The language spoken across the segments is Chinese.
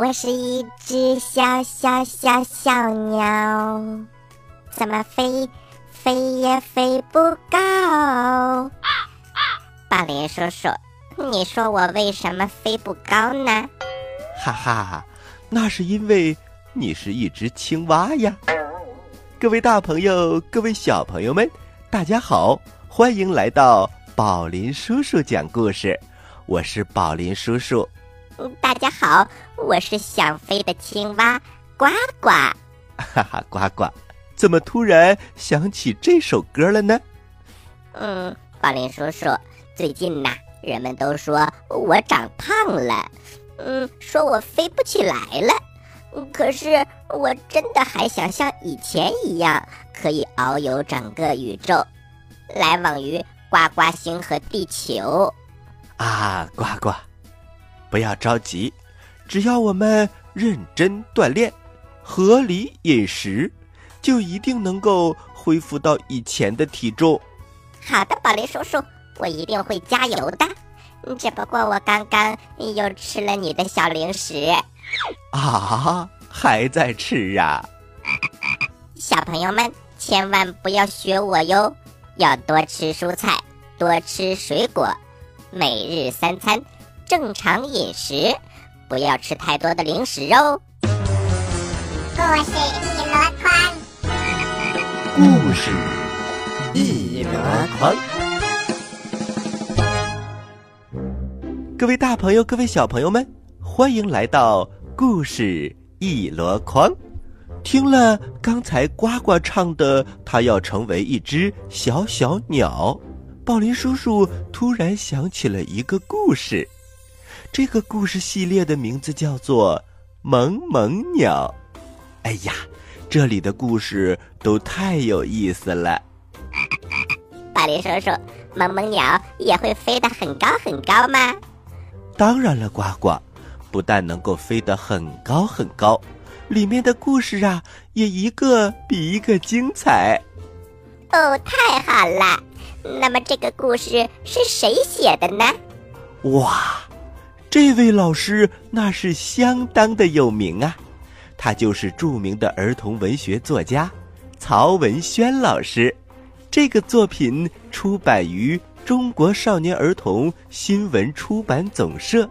我是一只小小小小鸟，怎么飞，飞也飞不高。宝林叔叔，你说我为什么飞不高呢？哈哈，那是因为你是一只青蛙呀！各位大朋友，各位小朋友们，大家好，欢迎来到宝林叔叔讲故事。我是宝林叔叔。大家好，我是想飞的青蛙呱呱。哈哈，呱呱，怎么突然想起这首歌了呢？嗯，宝林叔叔，最近呐，人们都说我长胖了，嗯，说我飞不起来了。可是我真的还想像以前一样，可以遨游整个宇宙，来往于呱呱星和地球。啊，呱呱。不要着急，只要我们认真锻炼，合理饮食，就一定能够恢复到以前的体重。好的，宝林叔叔，我一定会加油的。只不过我刚刚又吃了你的小零食。啊，还在吃啊！小朋友们千万不要学我哟，要多吃蔬菜，多吃水果，每日三餐。正常饮食，不要吃太多的零食哦。故事一箩筐，故事一箩筐。各位大朋友，各位小朋友们，欢迎来到故事一箩筐。听了刚才呱呱唱的，他要成为一只小小鸟。宝林叔叔突然想起了一个故事。这个故事系列的名字叫做《萌萌鸟》。哎呀，这里的故事都太有意思了。巴黎叔叔，萌萌鸟也会飞得很高很高吗？当然了，呱呱，不但能够飞得很高很高，里面的故事啊，也一个比一个精彩。哦，太好了！那么这个故事是谁写的呢？哇！这位老师那是相当的有名啊，他就是著名的儿童文学作家曹文轩老师。这个作品出版于中国少年儿童新闻出版总社，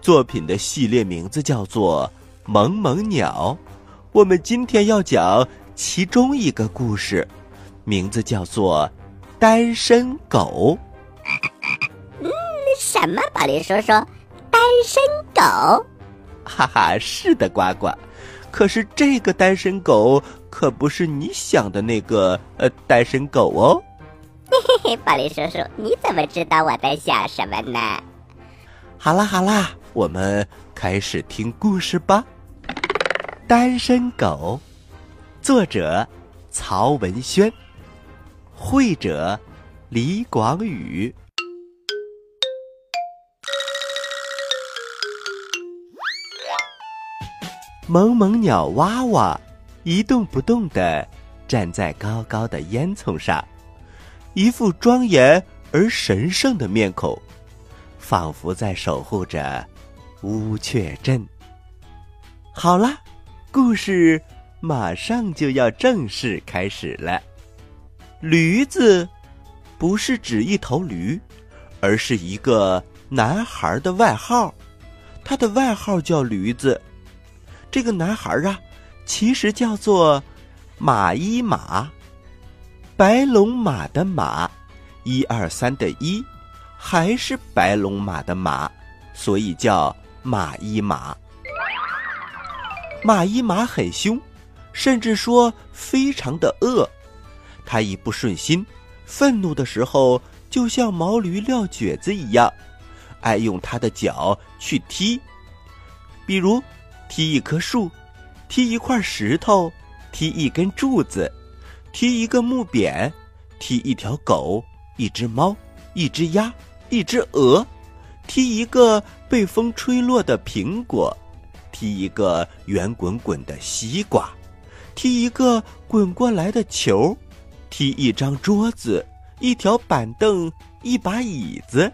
作品的系列名字叫做《萌萌鸟》。我们今天要讲其中一个故事，名字叫做《单身狗》。嗯，什么？宝林叔叔。单身狗，哈哈，是的，呱呱。可是这个单身狗可不是你想的那个呃单身狗哦。嘿嘿嘿，宝林叔叔，你怎么知道我在想什么呢？好啦好啦，我们开始听故事吧。单身狗，作者曹文轩，绘者李广宇。萌萌鸟娃娃一动不动地站在高高的烟囱上，一副庄严而神圣的面孔，仿佛在守护着乌鹊镇。好了，故事马上就要正式开始了。驴子不是指一头驴，而是一个男孩的外号，他的外号叫驴子。这个男孩啊，其实叫做马一马，白龙马的马，一二三的一，还是白龙马的马，所以叫马一马。马一马很凶，甚至说非常的恶。他一不顺心、愤怒的时候，就像毛驴撂蹶子一样，爱用他的脚去踢，比如。踢一棵树，踢一块石头，踢一根柱子，踢一个木匾，踢一条狗，一只猫，一只鸭，一只鹅，踢一个被风吹落的苹果，踢一个圆滚滚的西瓜，踢一个滚过来的球，踢一张桌子，一条板凳，一把椅子。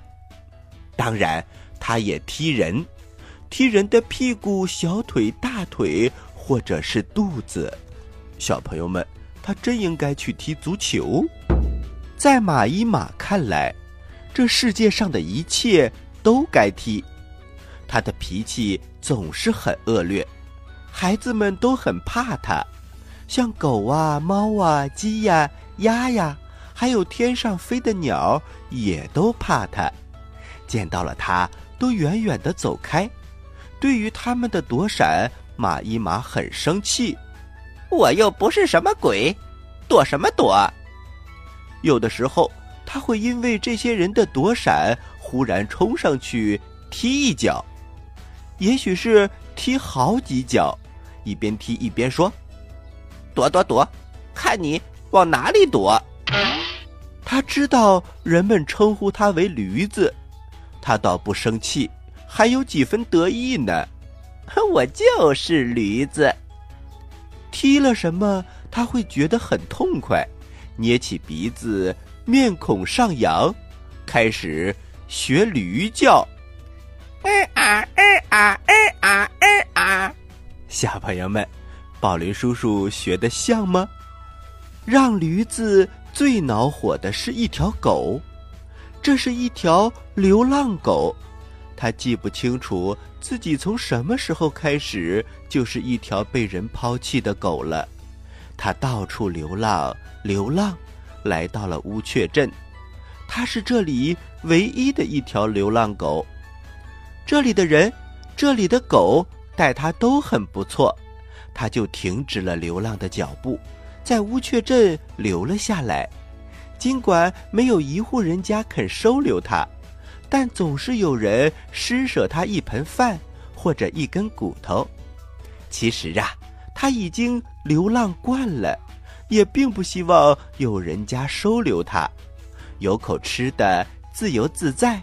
当然，他也踢人。踢人的屁股、小腿、大腿，或者是肚子。小朋友们，他真应该去踢足球。在马伊马看来，这世界上的一切都该踢。他的脾气总是很恶劣，孩子们都很怕他，像狗啊、猫啊、鸡呀、鸭呀，还有天上飞的鸟也都怕他。见到了他，都远远的走开。对于他们的躲闪，马伊马很生气。我又不是什么鬼，躲什么躲？有的时候，他会因为这些人的躲闪，忽然冲上去踢一脚，也许是踢好几脚，一边踢一边说：“躲躲躲，看你往哪里躲。”他知道人们称呼他为驴子，他倒不生气，还有几分得意呢。我就是驴子，踢了什么他会觉得很痛快。捏起鼻子，面孔上扬，开始学驴叫。哎啊哎啊哎啊哎啊！小朋友们，宝林叔叔学的像吗？让驴子最恼火的是一条狗，这是一条流浪狗，他记不清楚自己从什么时候开始就是一条被人抛弃的狗了。他到处流浪。流浪，来到了乌鹊镇，他是这里唯一的一条流浪狗。这里的人，这里的狗待他都很不错，他就停止了流浪的脚步，在乌鹊镇留了下来。尽管没有一户人家肯收留他，但总是有人施舍它一盆饭或者一根骨头。其实啊，它已经流浪惯了。也并不希望有人家收留它，有口吃的，自由自在，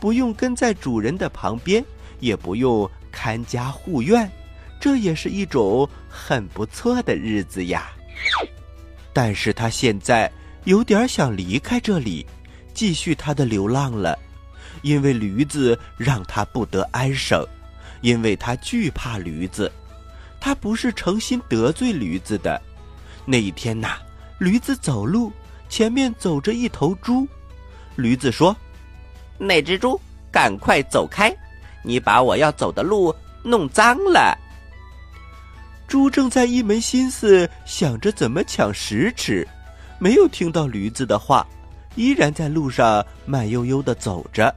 不用跟在主人的旁边，也不用看家护院，这也是一种很不错的日子呀。但是他现在有点想离开这里，继续他的流浪了，因为驴子让他不得安生，因为他惧怕驴子，他不是诚心得罪驴子的。那一天呐，驴子走路，前面走着一头猪。驴子说：“那只猪，赶快走开！你把我要走的路弄脏了。”猪正在一门心思想着怎么抢食吃，没有听到驴子的话，依然在路上慢悠悠的走着。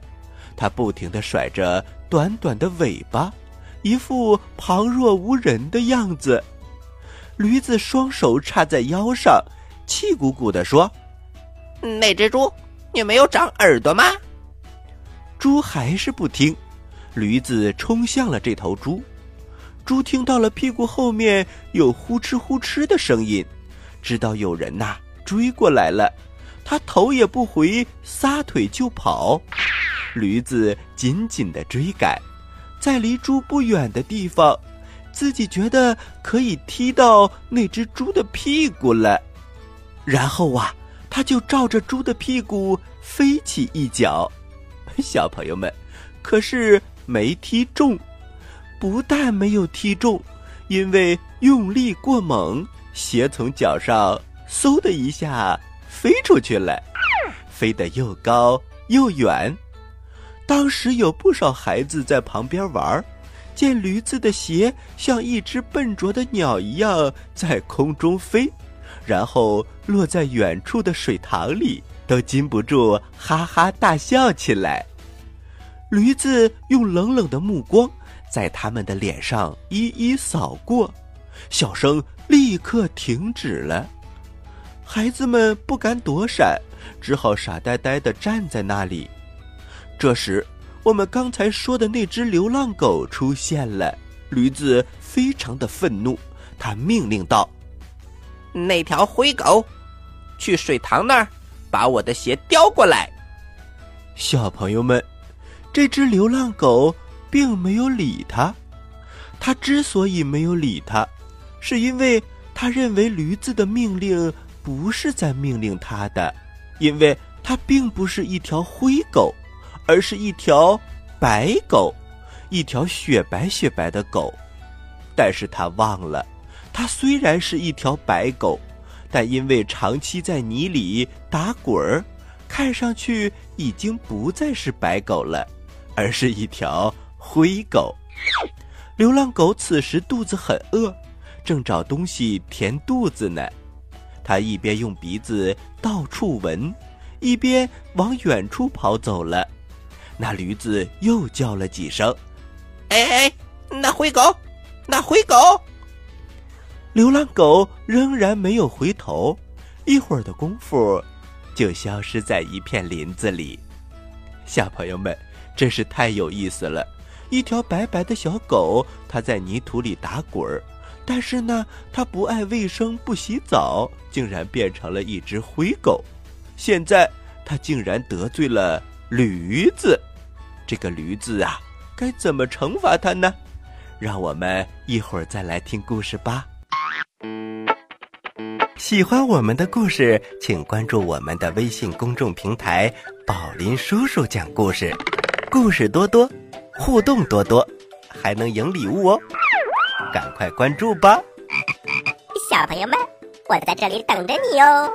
它不停的甩着短短的尾巴，一副旁若无人的样子。驴子双手插在腰上，气鼓鼓地说：“那只猪，你没有长耳朵吗？”猪还是不听。驴子冲向了这头猪，猪听到了屁股后面有呼哧呼哧的声音，知道有人呐追过来了，它头也不回，撒腿就跑。驴子紧紧的追赶，在离猪不远的地方。自己觉得可以踢到那只猪的屁股了，然后啊，他就照着猪的屁股飞起一脚。小朋友们，可是没踢中，不但没有踢中，因为用力过猛，鞋从脚上嗖的一下飞出去了，飞得又高又远。当时有不少孩子在旁边玩儿。见驴子的鞋像一只笨拙的鸟一样在空中飞，然后落在远处的水塘里，都禁不住哈哈大笑起来。驴子用冷冷的目光在他们的脸上一一扫过，笑声立刻停止了。孩子们不敢躲闪，只好傻呆呆地站在那里。这时。我们刚才说的那只流浪狗出现了，驴子非常的愤怒，他命令道：“那条灰狗，去水塘那儿，把我的鞋叼过来。”小朋友们，这只流浪狗并没有理他。他之所以没有理他，是因为他认为驴子的命令不是在命令他的，因为它并不是一条灰狗。而是一条白狗，一条雪白雪白的狗，但是他忘了，它虽然是一条白狗，但因为长期在泥里打滚儿，看上去已经不再是白狗了，而是一条灰狗。流浪狗此时肚子很饿，正找东西填肚子呢。它一边用鼻子到处闻，一边往远处跑走了。那驴子又叫了几声：“哎哎，那灰狗，那灰狗！”流浪狗仍然没有回头，一会儿的功夫，就消失在一片林子里。小朋友们，真是太有意思了！一条白白的小狗，它在泥土里打滚儿。但是呢，它不爱卫生，不洗澡，竟然变成了一只灰狗。现在它竟然得罪了驴子，这个驴子啊，该怎么惩罚它呢？让我们一会儿再来听故事吧。喜欢我们的故事，请关注我们的微信公众平台“宝林叔叔讲故事”，故事多多，互动多多，还能赢礼物哦。赶快关注吧，小朋友们，我在这里等着你哟。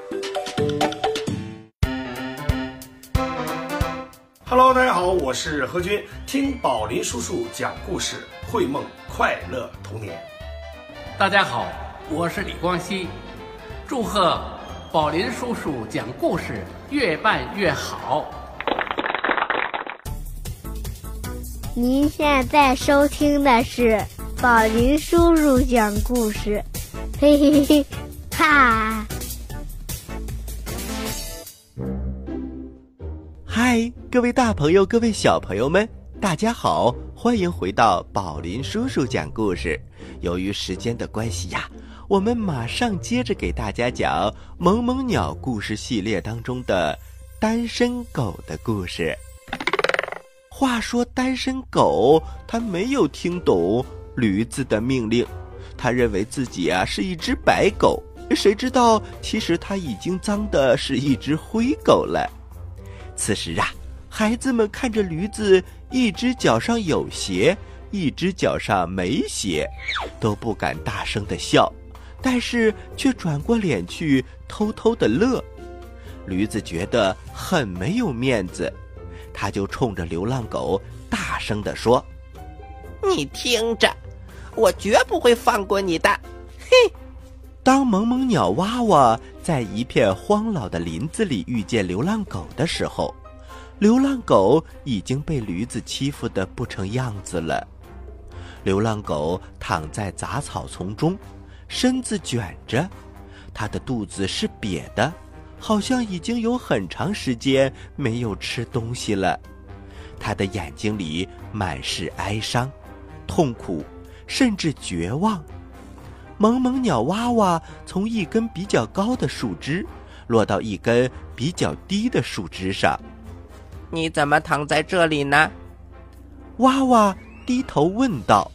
Hello，大家好，我是何军，听宝林叔叔讲故事，绘梦快乐童年。大家好，我是李光熙，祝贺宝林叔叔讲故事越办越好。您现在收听的是。宝林叔叔讲故事，嘿嘿嘿，哈！各位大朋友，各位小朋友们，大家好，欢迎回到宝林叔叔讲故事。由于时间的关系呀，我们马上接着给大家讲《萌萌鸟故事系列》当中的单身狗的故事。话说，单身狗它没有听懂。驴子的命令，他认为自己啊是一只白狗，谁知道其实他已经脏的是一只灰狗了。此时啊，孩子们看着驴子一只脚上有鞋，一只脚上没鞋，都不敢大声的笑，但是却转过脸去偷偷的乐。驴子觉得很没有面子，他就冲着流浪狗大声的说：“你听着。”我绝不会放过你的，嘿！当萌萌鸟娃娃在一片荒老的林子里遇见流浪狗的时候，流浪狗已经被驴子欺负的不成样子了。流浪狗躺在杂草丛中，身子卷着，它的肚子是瘪的，好像已经有很长时间没有吃东西了。它的眼睛里满是哀伤、痛苦。甚至绝望。萌萌鸟娃娃从一根比较高的树枝落到一根比较低的树枝上。你怎么躺在这里呢？娃娃低头问道。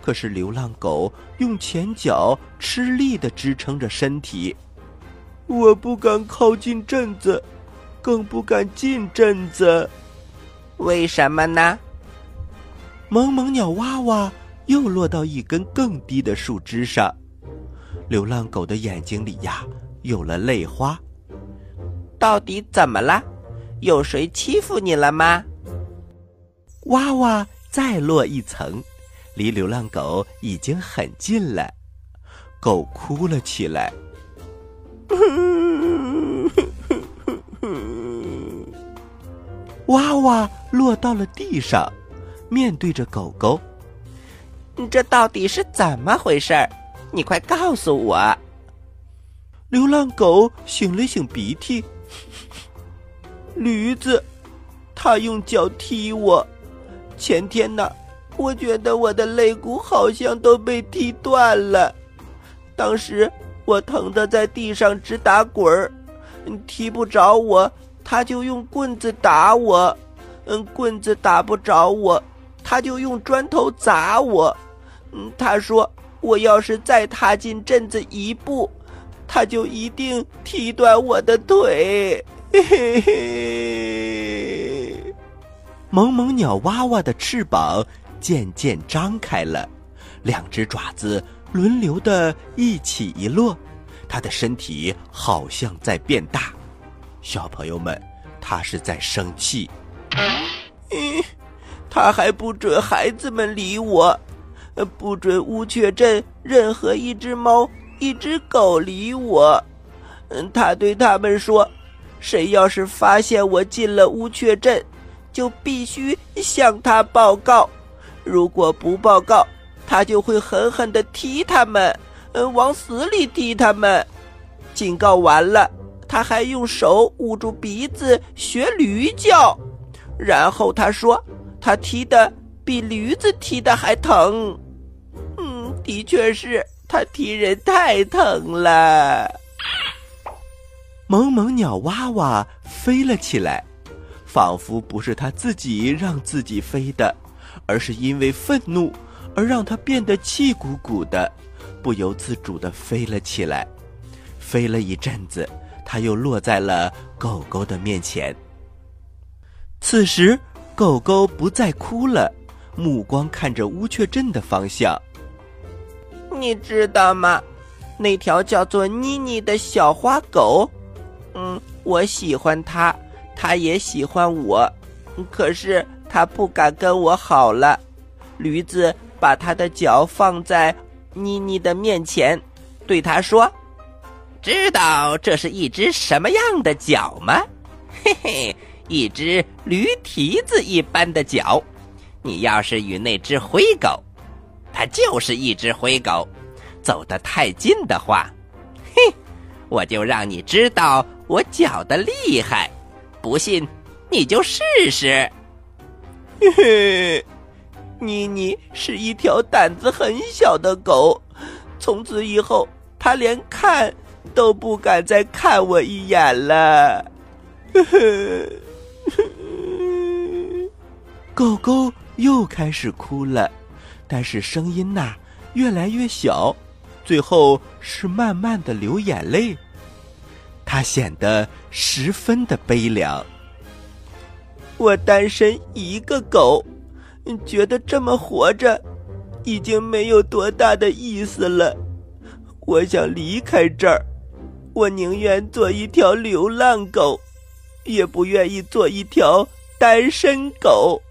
可是流浪狗用前脚吃力的支撑着身体。我不敢靠近镇子，更不敢进镇子。为什么呢？萌萌鸟娃娃。又落到一根更低的树枝上，流浪狗的眼睛里呀有了泪花。到底怎么了？有谁欺负你了吗？哇哇，再落一层，离流浪狗已经很近了。狗哭了起来。哇哇落到了地上，面对着狗狗。这到底是怎么回事儿？你快告诉我！流浪狗擤了擤鼻涕。驴子，他用脚踢我。前天呢，我觉得我的肋骨好像都被踢断了。当时我疼得在地上直打滚儿，踢不着我，他就用棍子打我。嗯，棍子打不着我。他就用砖头砸我，嗯，他说我要是再踏进镇子一步，他就一定踢断我的腿。嘿嘿嘿，萌萌鸟娃娃的翅膀渐渐张开了，两只爪子轮流的一起一落，它的身体好像在变大。小朋友们，它是在生气。嗯，他还不准孩子们理我，不准乌雀镇任何一只猫、一只狗理我。嗯，他对他们说：“谁要是发现我进了乌雀镇，就必须向他报告。如果不报告，他就会狠狠的踢他们，嗯，往死里踢他们。警告完了，他还用手捂住鼻子学驴叫。”然后他说：“他踢的比驴子踢的还疼。”嗯，的确是他踢人太疼了。萌萌鸟娃娃飞了起来，仿佛不是它自己让自己飞的，而是因为愤怒而让它变得气鼓鼓的，不由自主的飞了起来。飞了一阵子，它又落在了狗狗的面前。此时，狗狗不再哭了，目光看着乌鹊镇的方向。你知道吗？那条叫做妮妮的小花狗，嗯，我喜欢他，他也喜欢我，可是他不敢跟我好了。驴子把他的脚放在妮妮的面前，对他说：“知道这是一只什么样的脚吗？”嘿嘿。一只驴蹄子一般的脚，你要是与那只灰狗，它就是一只灰狗，走得太近的话，我就让你知道我脚的厉害。不信，你就试试。嘿嘿，妮妮是一条胆子很小的狗，从此以后，它连看都不敢再看我一眼了。呵呵。狗狗又开始哭了，但是声音呐越来越小，最后是慢慢的流眼泪。他显得十分的悲凉。我单身一个狗，觉得这么活着已经没有多大的意思了。我想离开这儿，我宁愿做一条流浪狗。也不愿意做一条单身狗，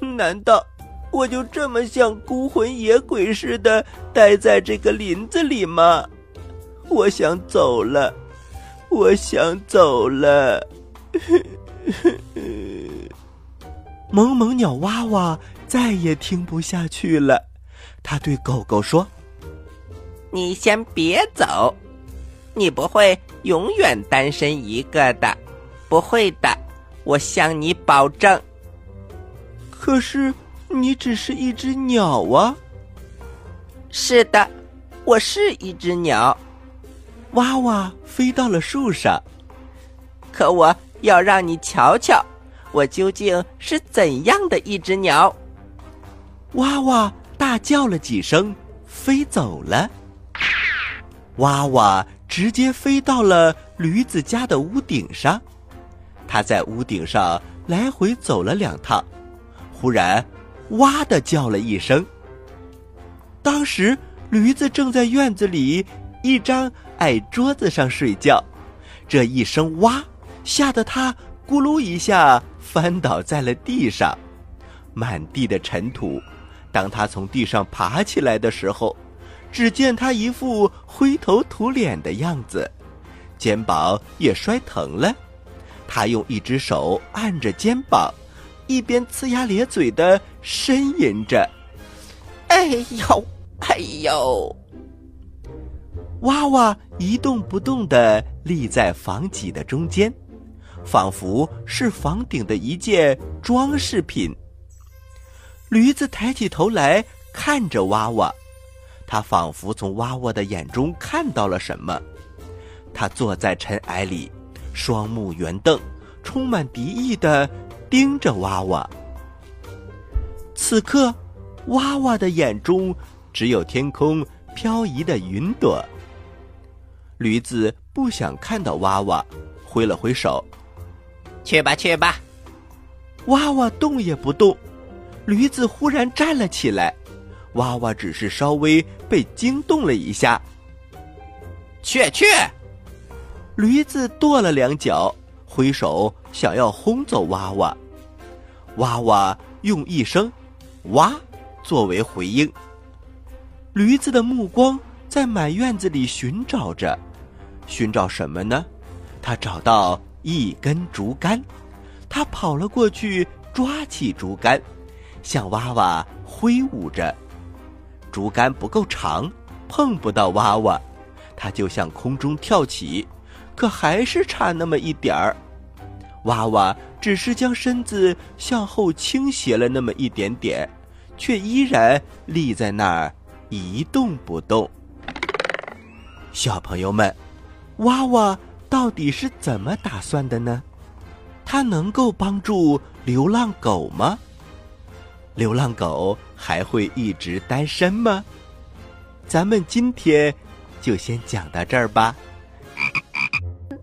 难道我就这么像孤魂野鬼似的待在这个林子里吗？我想走了，我想走了。萌萌鸟娃娃再也听不下去了，他对狗狗说：“你先别走，你不会永远单身一个的。”不会的，我向你保证。可是你只是一只鸟啊！是的，我是一只鸟。娃娃飞到了树上，可我要让你瞧瞧，我究竟是怎样的一只鸟。娃娃大叫了几声，飞走了。娃娃直接飞到了驴子家的屋顶上。他在屋顶上来回走了两趟，忽然“哇”的叫了一声。当时驴子正在院子里一张矮桌子上睡觉，这一声“哇”吓得他咕噜一下翻倒在了地上，满地的尘土。当他从地上爬起来的时候，只见他一副灰头土脸的样子，肩膀也摔疼了。他用一只手按着肩膀，一边呲牙咧嘴的呻吟着：“哎呦，哎呦！”娃娃一动不动的立在房脊的中间，仿佛是房顶的一件装饰品。驴子抬起头来看着娃娃，他仿佛从娃娃的眼中看到了什么。他坐在尘埃里。双目圆瞪，充满敌意的盯着娃娃。此刻，娃娃的眼中只有天空飘移的云朵。驴子不想看到娃娃，挥了挥手：“去吧，去吧。”娃娃动也不动。驴子忽然站了起来，娃娃只是稍微被惊动了一下。去去！驴子跺了两脚，挥手想要轰走娃娃。娃娃用一声“哇”作为回应。驴子的目光在满院子里寻找着，寻找什么呢？他找到一根竹竿，他跑了过去，抓起竹竿，向娃娃挥舞着。竹竿不够长，碰不到娃娃，他就向空中跳起，可还是差那么一点儿。娃娃只是将身子向后倾斜了那么一点点，却依然立在那儿。一动不动。小朋友们，娃娃到底是怎么打算的呢？它能够帮助流浪狗吗？流浪狗还会一直单身吗？咱们今天就先讲到这儿吧。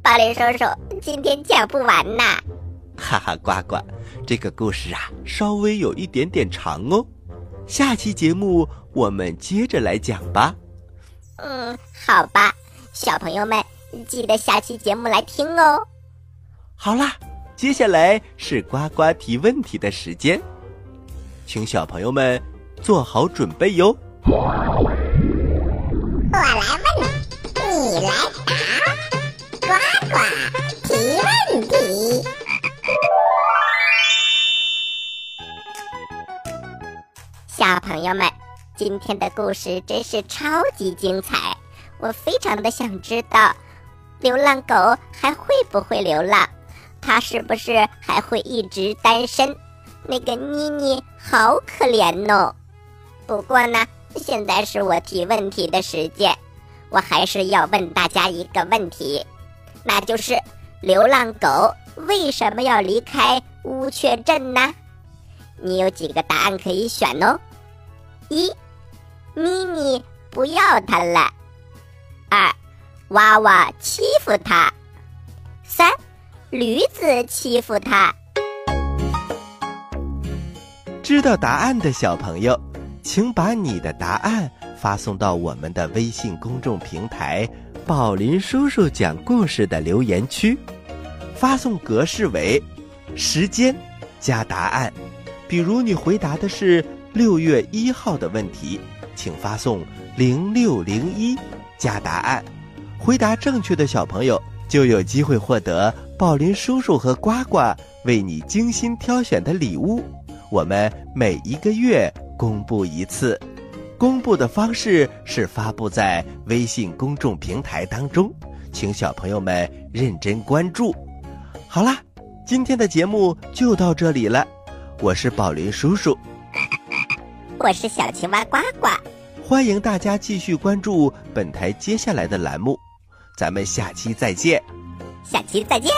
宝林叔叔，今天讲不完呐！哈哈，呱呱，这个故事啊，稍微有一点点长哦。下期节目我们接着来讲吧。嗯，好吧，小朋友们记得下期节目来听哦。好啦，接下来是呱呱提问题的时间，请小朋友们做好准备哟。我来问，你来今天的故事真是超级精彩！我非常的想知道，流浪狗还会不会流浪？它是不是还会一直单身？那个妮妮好可怜哦。不过呢，现在是我提问题的时间，我还是要问大家一个问题，那就是流浪狗为什么要离开乌雀镇呢？你有几个答案可以选哦？一，妮妮不要它了；二，娃娃欺负它；三，驴子欺负它。知道答案的小朋友，请把你的答案发送到我们的微信公众平台“宝林叔叔讲故事”的留言区，发送格式为时间加答案。比如你回答的是。六月一号的问题，请发送零六零一加答案。回答正确的小朋友就有机会获得宝林叔叔和呱呱为你精心挑选的礼物。我们每一个月公布一次，公布的方式是发布在微信公众平台当中，请小朋友们认真关注。好啦，今天的节目就到这里了，我是宝林叔叔。我是小青蛙呱呱，欢迎大家继续关注本台接下来的栏目，咱们下期再见。下期再见。